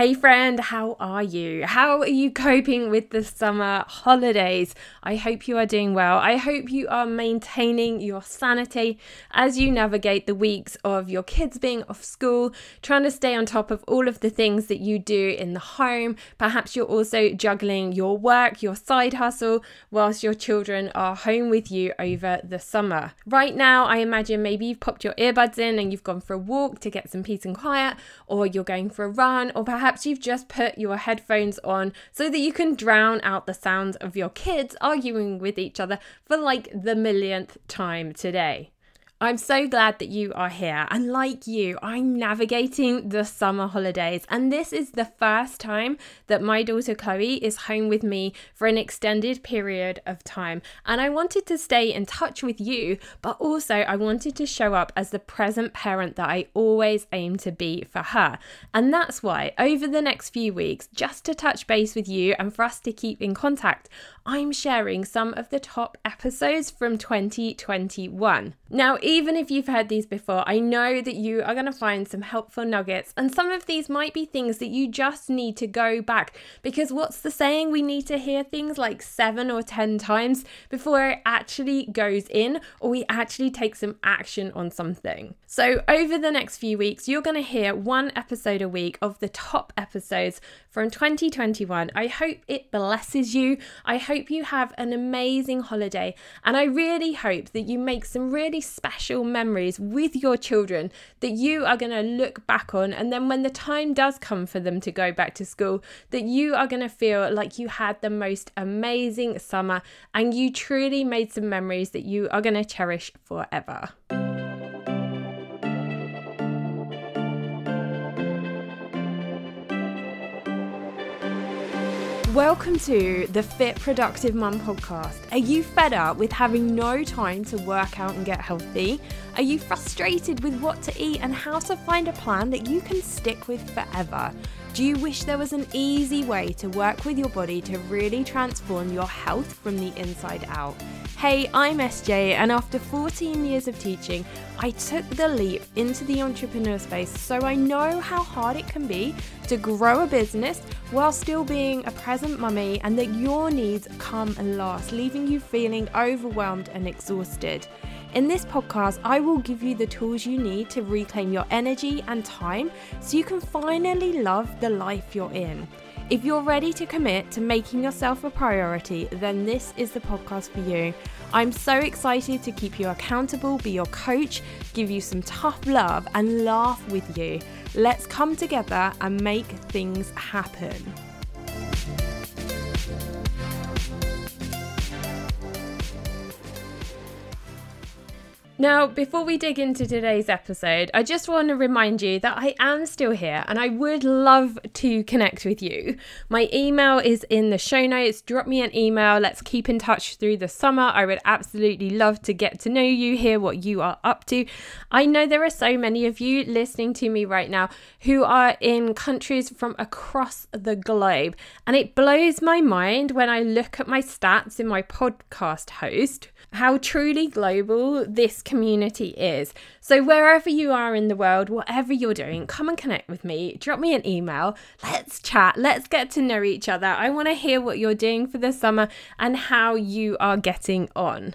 Hey, friend, how are you? How are you coping with the summer holidays? I hope you are doing well. I hope you are maintaining your sanity as you navigate the weeks of your kids being off school, trying to stay on top of all of the things that you do in the home. Perhaps you're also juggling your work, your side hustle, whilst your children are home with you over the summer. Right now, I imagine maybe you've popped your earbuds in and you've gone for a walk to get some peace and quiet, or you're going for a run, or perhaps perhaps you've just put your headphones on so that you can drown out the sounds of your kids arguing with each other for like the millionth time today. I'm so glad that you are here. And like you, I'm navigating the summer holidays. And this is the first time that my daughter Chloe is home with me for an extended period of time. And I wanted to stay in touch with you, but also I wanted to show up as the present parent that I always aim to be for her. And that's why, over the next few weeks, just to touch base with you and for us to keep in contact, I'm sharing some of the top episodes from 2021. Now, even if you've heard these before, I know that you are going to find some helpful nuggets, and some of these might be things that you just need to go back because what's the saying? We need to hear things like seven or 10 times before it actually goes in or we actually take some action on something. So, over the next few weeks, you're going to hear one episode a week of the top episodes from 2021. I hope it blesses you. I hope you have an amazing holiday, and I really hope that you make some really special memories with your children that you are going to look back on. And then when the time does come for them to go back to school, that you are going to feel like you had the most amazing summer and you truly made some memories that you are going to cherish forever. Welcome to the Fit Productive Mum podcast. Are you fed up with having no time to work out and get healthy? Are you frustrated with what to eat and how to find a plan that you can stick with forever? Do you wish there was an easy way to work with your body to really transform your health from the inside out? Hey, I'm SJ, and after 14 years of teaching, I took the leap into the entrepreneur space so I know how hard it can be to grow a business while still being a present mummy and that your needs come last, leaving you feeling overwhelmed and exhausted. In this podcast, I will give you the tools you need to reclaim your energy and time so you can finally love the life you're in. If you're ready to commit to making yourself a priority, then this is the podcast for you. I'm so excited to keep you accountable, be your coach, give you some tough love, and laugh with you. Let's come together and make things happen. Now, before we dig into today's episode, I just want to remind you that I am still here and I would love to connect with you. My email is in the show notes. Drop me an email. Let's keep in touch through the summer. I would absolutely love to get to know you, hear what you are up to. I know there are so many of you listening to me right now who are in countries from across the globe, and it blows my mind when I look at my stats in my podcast host how truly global this community is. So, wherever you are in the world, whatever you're doing, come and connect with me. Drop me an email. Let's chat. Let's get to know each other. I want to hear what you're doing for the summer and how you are getting on.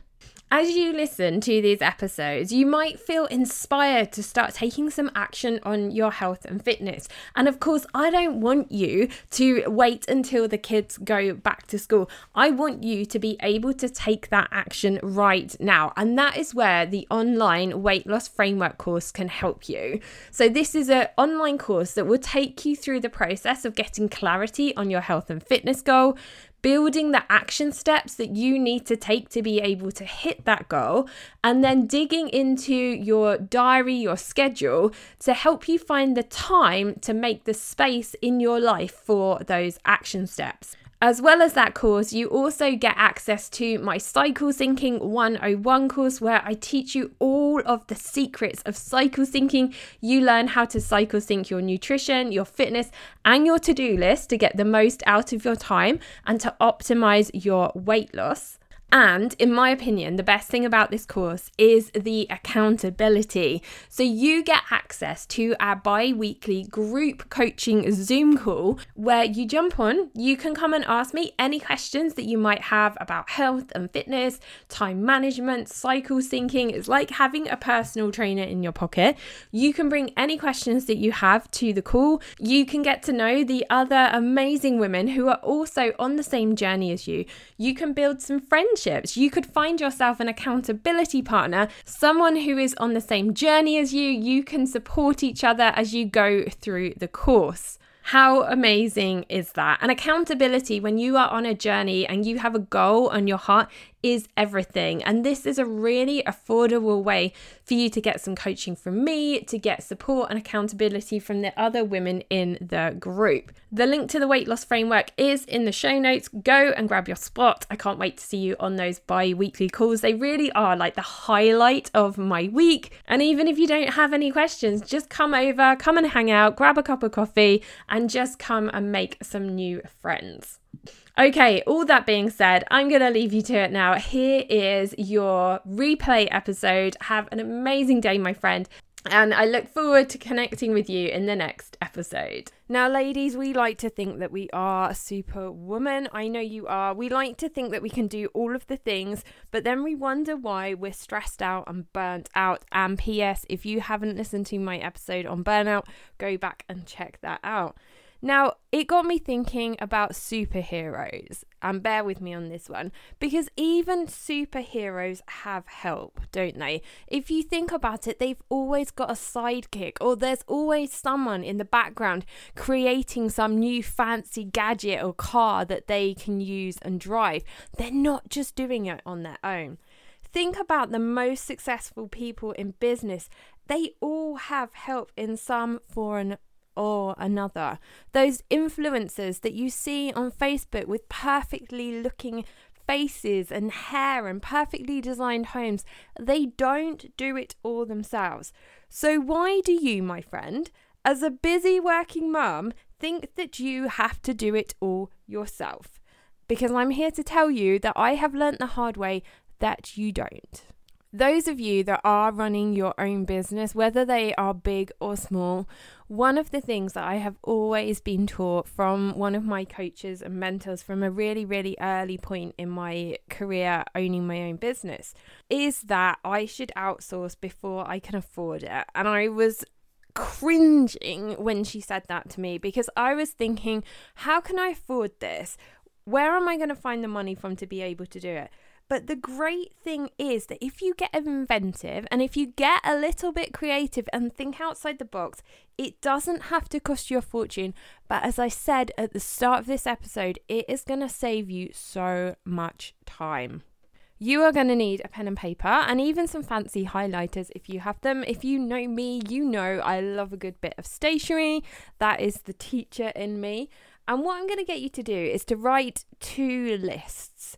As you listen to these episodes, you might feel inspired to start taking some action on your health and fitness. And of course, I don't want you to wait until the kids go back to school. I want you to be able to take that action right now. And that is where the online weight loss framework course can help you. So, this is an online course that will take you through the process of getting clarity on your health and fitness goal, building the action steps that you need to take to be able to hit that goal, and then digging into your diary, your schedule to help you find the time to make the space in your life for those action steps. As well as that course, you also get access to my Cycle Syncing 101 course where I teach you all of the secrets of cycle syncing. You learn how to cycle sync your nutrition, your fitness, and your to do list to get the most out of your time and to optimize your weight loss. And in my opinion, the best thing about this course is the accountability. So you get access to our bi weekly group coaching Zoom call where you jump on, you can come and ask me any questions that you might have about health and fitness, time management, cycle syncing. It's like having a personal trainer in your pocket. You can bring any questions that you have to the call. You can get to know the other amazing women who are also on the same journey as you. You can build some friendships. You could find yourself an accountability partner, someone who is on the same journey as you. You can support each other as you go through the course. How amazing is that? And accountability, when you are on a journey and you have a goal on your heart, is everything. And this is a really affordable way for you to get some coaching from me, to get support and accountability from the other women in the group. The link to the weight loss framework is in the show notes. Go and grab your spot. I can't wait to see you on those bi weekly calls. They really are like the highlight of my week. And even if you don't have any questions, just come over, come and hang out, grab a cup of coffee, and just come and make some new friends. Okay, all that being said, I'm going to leave you to it now. Here is your replay episode. Have an amazing day, my friend. And I look forward to connecting with you in the next episode. Now, ladies, we like to think that we are superwoman. I know you are. We like to think that we can do all of the things, but then we wonder why we're stressed out and burnt out. And P.S., if you haven't listened to my episode on burnout, go back and check that out. Now, it got me thinking about superheroes, and bear with me on this one, because even superheroes have help, don't they? If you think about it, they've always got a sidekick, or there's always someone in the background creating some new fancy gadget or car that they can use and drive. They're not just doing it on their own. Think about the most successful people in business. They all have help in some form or another. Those influencers that you see on Facebook with perfectly looking faces and hair and perfectly designed homes, they don't do it all themselves. So, why do you, my friend, as a busy working mum, think that you have to do it all yourself? Because I'm here to tell you that I have learnt the hard way that you don't. Those of you that are running your own business, whether they are big or small, one of the things that I have always been taught from one of my coaches and mentors from a really, really early point in my career owning my own business is that I should outsource before I can afford it. And I was cringing when she said that to me because I was thinking, how can I afford this? Where am I going to find the money from to be able to do it? But the great thing is that if you get inventive and if you get a little bit creative and think outside the box, it doesn't have to cost you a fortune. But as I said at the start of this episode, it is going to save you so much time. You are going to need a pen and paper and even some fancy highlighters if you have them. If you know me, you know I love a good bit of stationery. That is the teacher in me. And what I'm going to get you to do is to write two lists.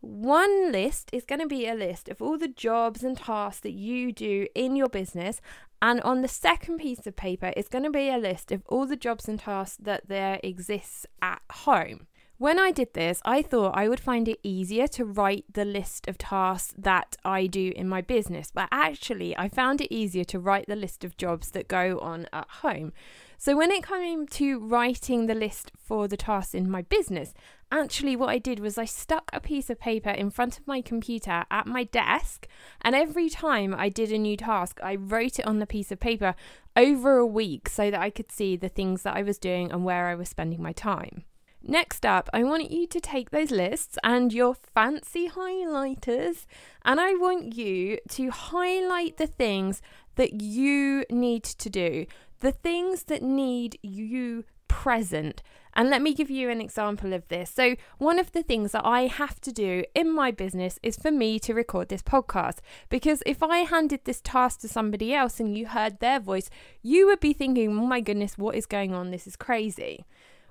One list is going to be a list of all the jobs and tasks that you do in your business. And on the second piece of paper, it's going to be a list of all the jobs and tasks that there exists at home. When I did this, I thought I would find it easier to write the list of tasks that I do in my business, but actually, I found it easier to write the list of jobs that go on at home. So, when it came to writing the list for the tasks in my business, actually, what I did was I stuck a piece of paper in front of my computer at my desk, and every time I did a new task, I wrote it on the piece of paper over a week so that I could see the things that I was doing and where I was spending my time. Next up, I want you to take those lists and your fancy highlighters, and I want you to highlight the things that you need to do, the things that need you present. And let me give you an example of this. So, one of the things that I have to do in my business is for me to record this podcast. Because if I handed this task to somebody else and you heard their voice, you would be thinking, oh my goodness, what is going on? This is crazy.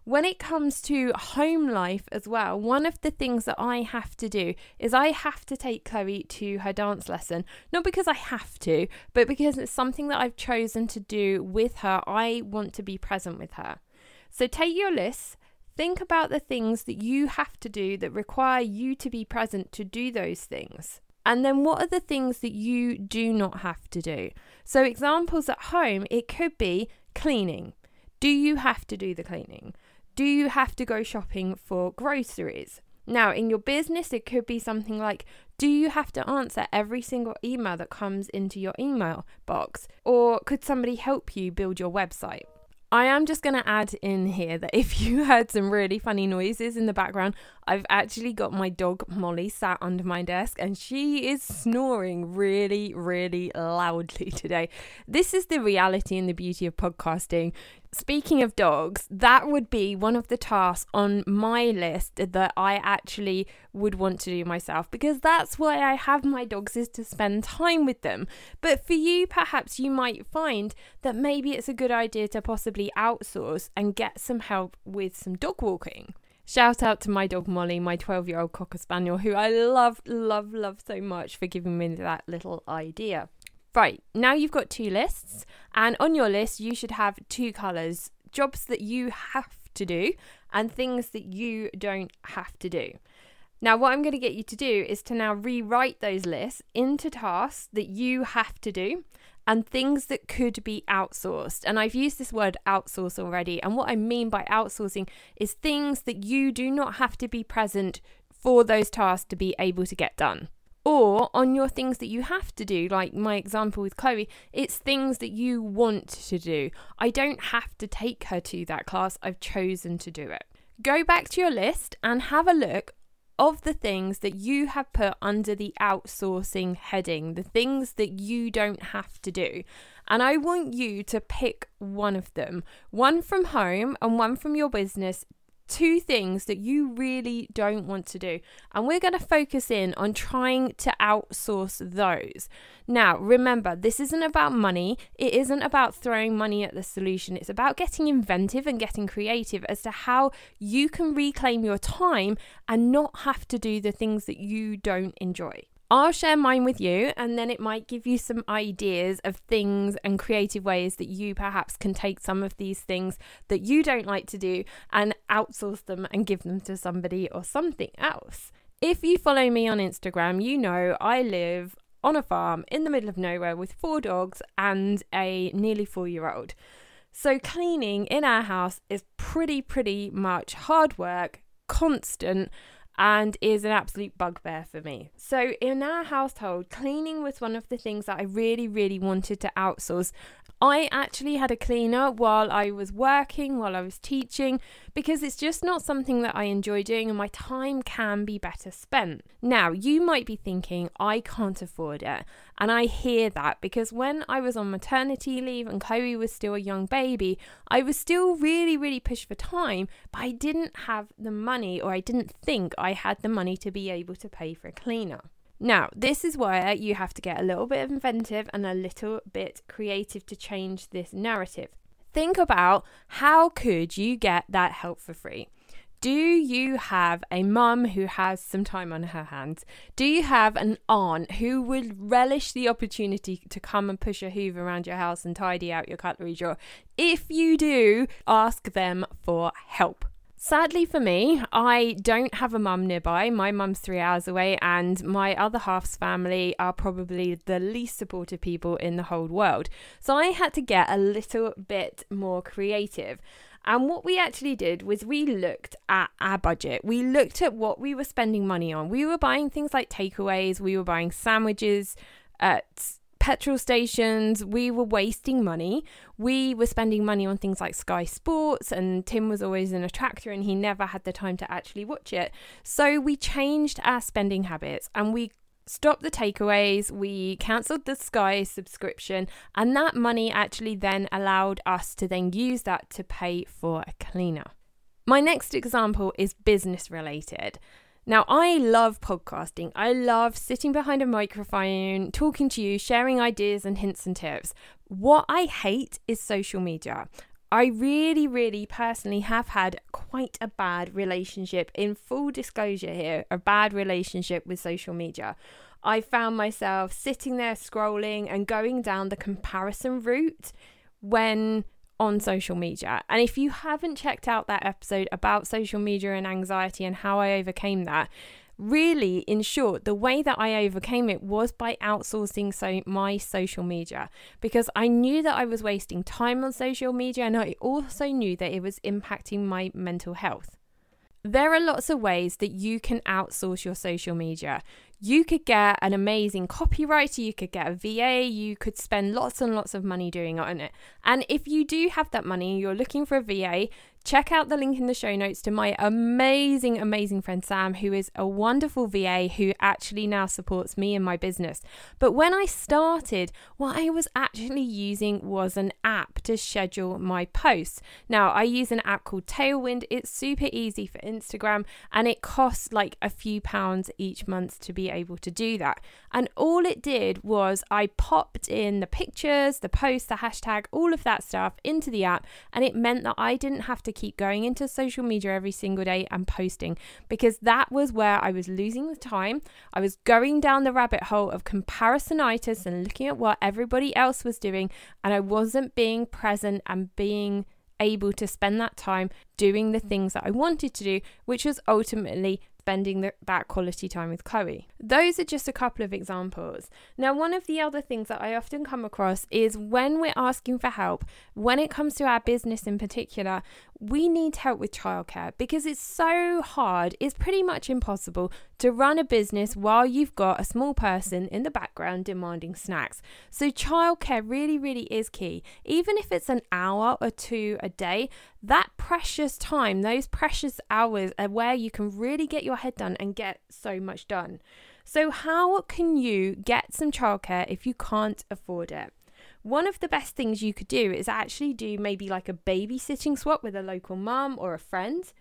When it comes to home life as well, one of the things that I have to do is I have to take Chloe to her dance lesson. Not because I have to, but because it's something that I've chosen to do with her. I want to be present with her. So take your list, Think about the things that you have to do that require you to be present to do those things. And then what are the things that you do not have to do? So, examples at home, it could be cleaning. Do you have to do the cleaning? Do you have to go shopping for groceries? Now, in your business, it could be something like Do you have to answer every single email that comes into your email box? Or could somebody help you build your website? I am just going to add in here that if you heard some really funny noises in the background, I've actually got my dog Molly sat under my desk and she is snoring really, really loudly today. This is the reality and the beauty of podcasting. Speaking of dogs, that would be one of the tasks on my list that I actually would want to do myself because that's why I have my dogs is to spend time with them. But for you, perhaps you might find that maybe it's a good idea to possibly outsource and get some help with some dog walking. Shout out to my dog Molly, my 12 year old Cocker Spaniel, who I love, love, love so much for giving me that little idea. Right, now you've got two lists, and on your list, you should have two colours jobs that you have to do and things that you don't have to do. Now, what I'm going to get you to do is to now rewrite those lists into tasks that you have to do and things that could be outsourced. And I've used this word outsource already. And what I mean by outsourcing is things that you do not have to be present for those tasks to be able to get done. Or on your things that you have to do, like my example with Chloe, it's things that you want to do. I don't have to take her to that class, I've chosen to do it. Go back to your list and have a look of the things that you have put under the outsourcing heading, the things that you don't have to do. And I want you to pick one of them, one from home and one from your business two things that you really don't want to do. And we're going to focus in on trying to outsource those. Now, remember, this isn't about money. It isn't about throwing money at the solution. It's about getting inventive and getting creative as to how you can reclaim your time and not have to do the things that you don't enjoy. I'll share mine with you, and then it might give you some ideas of things and creative ways that you perhaps can take some of these things that you don't like to do and outsource them and give them to somebody or something else. If you follow me on Instagram, you know I live on a farm in the middle of nowhere with four dogs and a nearly four year old. So, cleaning in our house is pretty, pretty much hard work, constant and is an absolute bugbear for me. So, in our household, cleaning was one of the things that I really, really wanted to outsource. I actually had a cleaner while I was working, while I was teaching, because it's just not something that I enjoy doing and my time can be better spent. Now, you might be thinking, I can't afford it. And I hear that because when I was on maternity leave and Chloe was still a young baby, I was still really, really pushed for time, but I didn't have the money or I didn't think I had the money to be able to pay for a cleaner. Now, this is where you have to get a little bit inventive and a little bit creative to change this narrative. Think about how could you get that help for free? Do you have a mum who has some time on her hands? Do you have an aunt who would relish the opportunity to come and push a hoover around your house and tidy out your cutlery drawer? If you do, ask them for help. Sadly for me, I don't have a mum nearby. My mum's three hours away, and my other half's family are probably the least supportive people in the whole world. So I had to get a little bit more creative. And what we actually did was we looked at our budget. We looked at what we were spending money on. We were buying things like takeaways, we were buying sandwiches at petrol stations, we were wasting money. We were spending money on things like Sky Sports, and Tim was always in a tractor and he never had the time to actually watch it. So we changed our spending habits and we stopped the takeaways, we cancelled the Sky subscription, and that money actually then allowed us to then use that to pay for a cleaner. My next example is business related. Now, I love podcasting. I love sitting behind a microphone, talking to you, sharing ideas and hints and tips. What I hate is social media. I really, really personally have had quite a bad relationship, in full disclosure here, a bad relationship with social media. I found myself sitting there scrolling and going down the comparison route when on social media. And if you haven't checked out that episode about social media and anxiety and how I overcame that, really in short the way that i overcame it was by outsourcing so my social media. Because i knew that i was wasting time on social media and i also knew that it was impacting my mental health. There are lots of ways that you can outsource your social media you could get an amazing copywriter, you could get a VA, you could spend lots and lots of money doing it on it. And if you do have that money you're looking for a VA, check out the link in the show notes to my amazing, amazing friend Sam, who is a wonderful VA who actually now supports me in my business. But when I started, what I was actually using was an app to schedule my posts. Now, I use an app called Tailwind. It's super easy for Instagram and it costs like a few pounds each month to be able to do that. And all it did was I popped in the pictures, the posts, the hashtag, all of that stuff into the app, and it meant that I didn't have to keep going into social media every single day and posting because that was where I was losing the time. I was going down the rabbit hole of comparisonitis and looking at what everybody else was doing, and I wasn't being present and being able to spend that time doing the things that I wanted to do, which was ultimately spending the, that quality time with Chloe. Those are just a couple of examples. Now, one of the other things that I often come across is when we're asking for help, when it comes to our business in particular, we need help with childcare because it's so hard, it's pretty much impossible to run a business while you've got a small person in the background demanding snacks. So, childcare really, really is key. Even if it's an hour or two a day, that precious time, those precious hours are where you can really get your head done and get so much done. So, how can you get some childcare if you can't afford it? One of the best things you could do is actually do maybe like a babysitting swap with a local mum or a friend.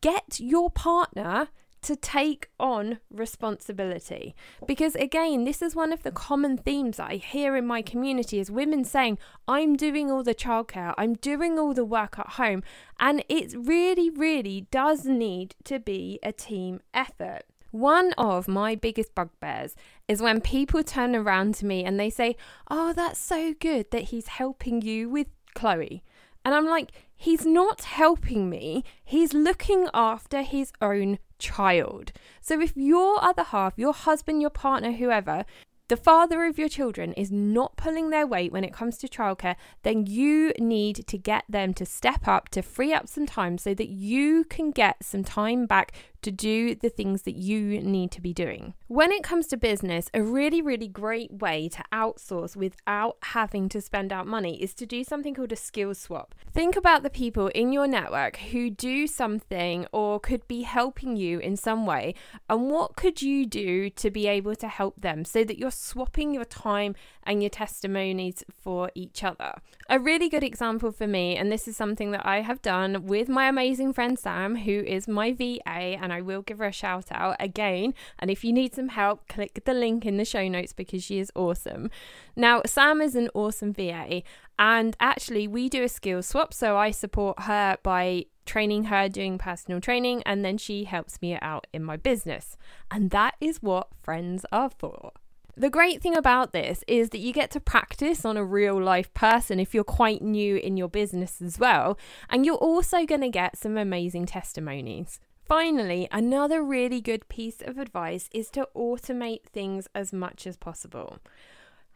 Get your partner to take on responsibility. Because again this is one of the common themes i hear in my community is women saying i'm doing all the childcare i'm doing all the work at home. And it really really does need to be a team effort. One of my biggest bugbears is when people turn around to me and they say, Oh, that's so good that he's helping you with Chloe. And I'm like, He's not helping me, he's looking after his own child. So if your other half, your husband, your partner, whoever, the father of your children is not pulling their weight when it comes to childcare, then you need to get them to step up to free up some time so that you can get some time back to do the things that you need to be doing. When it comes to business, a really, really great way to outsource without having to spend out money is to do something called a skill swap. Think about the people in your network who do something or could be helping you in some way, and what could you do to be able to help them so that you're swapping your time and your testimonies for each other. A really good example for me, and this is something that I have done with my amazing friend Sam, who is my VA, and I will give her a shout out again. And if you need some help, click the link in the show notes because she is awesome. Now, Sam is an awesome VA, and actually, we do a skill swap, so I support her by training her doing personal training and then she helps me out in my business. And that is what friends are for. The great thing about this is that you get to practice on a real life person if you're quite new in your business as well, and you're also going to get some amazing testimonies. Finally, another really good piece of advice is to automate things as much as possible.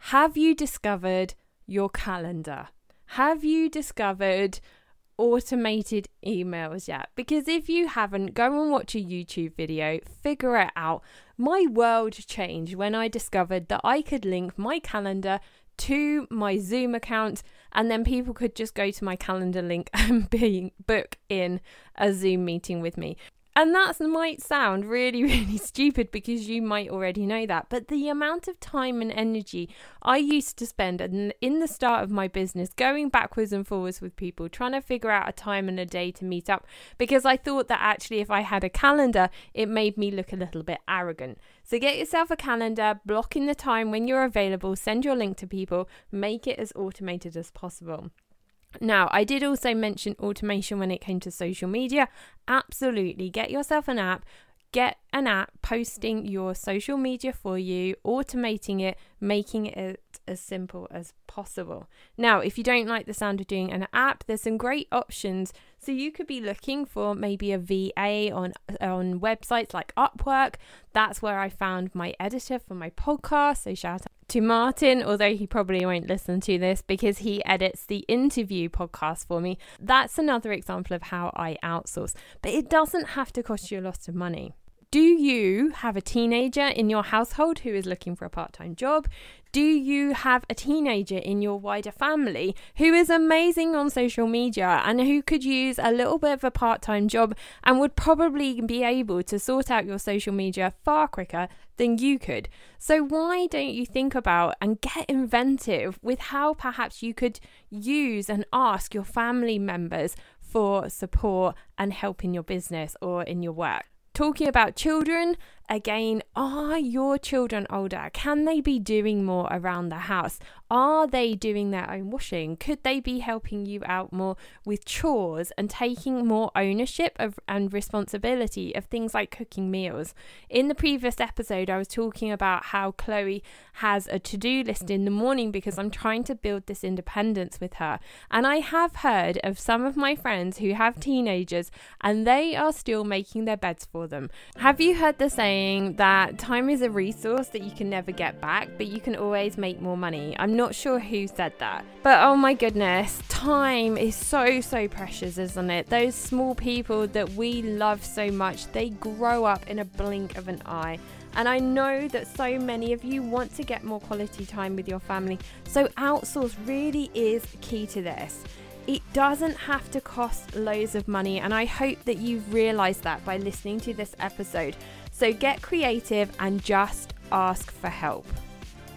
Have you discovered your calendar? Have you discovered automated emails yet? Because if you haven't, go and watch a YouTube video, figure it out. My world changed when I discovered that I could link my calendar to my Zoom account, and then people could just go to my calendar link and be, book in a Zoom meeting with me. And that might sound really, really stupid because you might already know that. But the amount of time and energy I used to spend in the start of my business going backwards and forwards with people, trying to figure out a time and a day to meet up, because I thought that actually if I had a calendar, it made me look a little bit arrogant. So get yourself a calendar, block in the time when you're available, send your link to people, make it as automated as possible. Now, I did also mention automation when it came to social media. Absolutely. Get yourself an app, get an app posting your social media for you, automating it, making it as simple as possible. Now, if you don't like the sound of doing an app, there's some great options. So you could be looking for maybe a VA on on websites like Upwork. That's where I found my editor for my podcast. So shout out to Martin, although he probably won't listen to this because he edits the interview podcast for me. That's another example of how I outsource. But it doesn't have to cost you a lot of money. Do you have a teenager in your household who is looking for a part time job? Do you have a teenager in your wider family who is amazing on social media and who could use a little bit of a part time job and would probably be able to sort out your social media far quicker than you could? So, why don't you think about and get inventive with how perhaps you could use and ask your family members for support and help in your business or in your work? Talking about children, again, are your children older? Can they be doing more around the house? Are they doing their own washing? Could they be helping you out more with chores and taking more ownership of and responsibility of things like cooking meals? In the previous episode, I was talking about how Chloe has a to do list in the morning because I'm trying to build this independence with her. And I have heard of some of my friends who have teenagers and they are still making their beds for them. Have you heard the saying that time is a resource that you can never get back, but you can always make more money? I'm not sure who said that, but oh my goodness, time is so, so precious, isn't it? Those small people that we love so much, they grow up in a blink of an eye. And I know that so many of you want to get more quality time with your family. So, outsource really is key to this. It doesn't have to cost loads of money, and I hope that you've realized that by listening to this episode. So, get creative and just ask for help.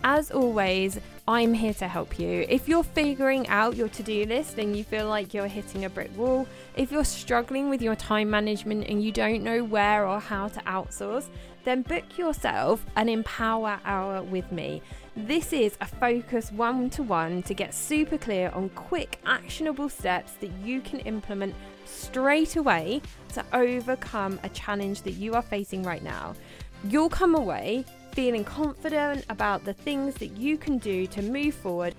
As always, I'm here to help you. If you're figuring out your to do list and you feel like you're hitting a brick wall, if you're struggling with your time management and you don't know where or how to outsource, then book yourself an Empower Hour with me. This is a focus one to one to get super clear on quick, actionable steps that you can implement straight away to overcome a challenge that you are facing right now. You'll come away feeling confident about the things that you can do to move forward.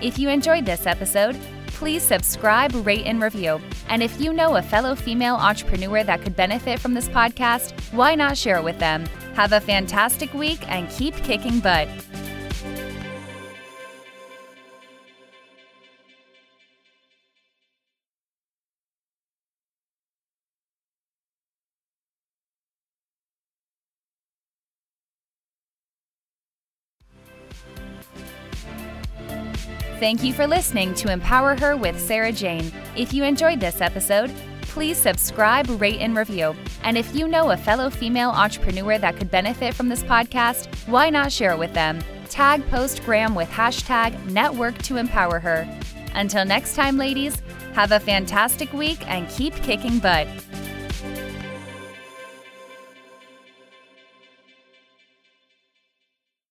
If you enjoyed this episode, please subscribe, rate, and review. And if you know a fellow female entrepreneur that could benefit from this podcast, why not share it with them? Have a fantastic week and keep kicking butt. Thank you for listening to Empower Her with Sarah Jane. If you enjoyed this episode, please subscribe, rate, and review. And if you know a fellow female entrepreneur that could benefit from this podcast, why not share it with them? Tag Postgram with hashtag network to empower her. Until next time, ladies, have a fantastic week and keep kicking butt.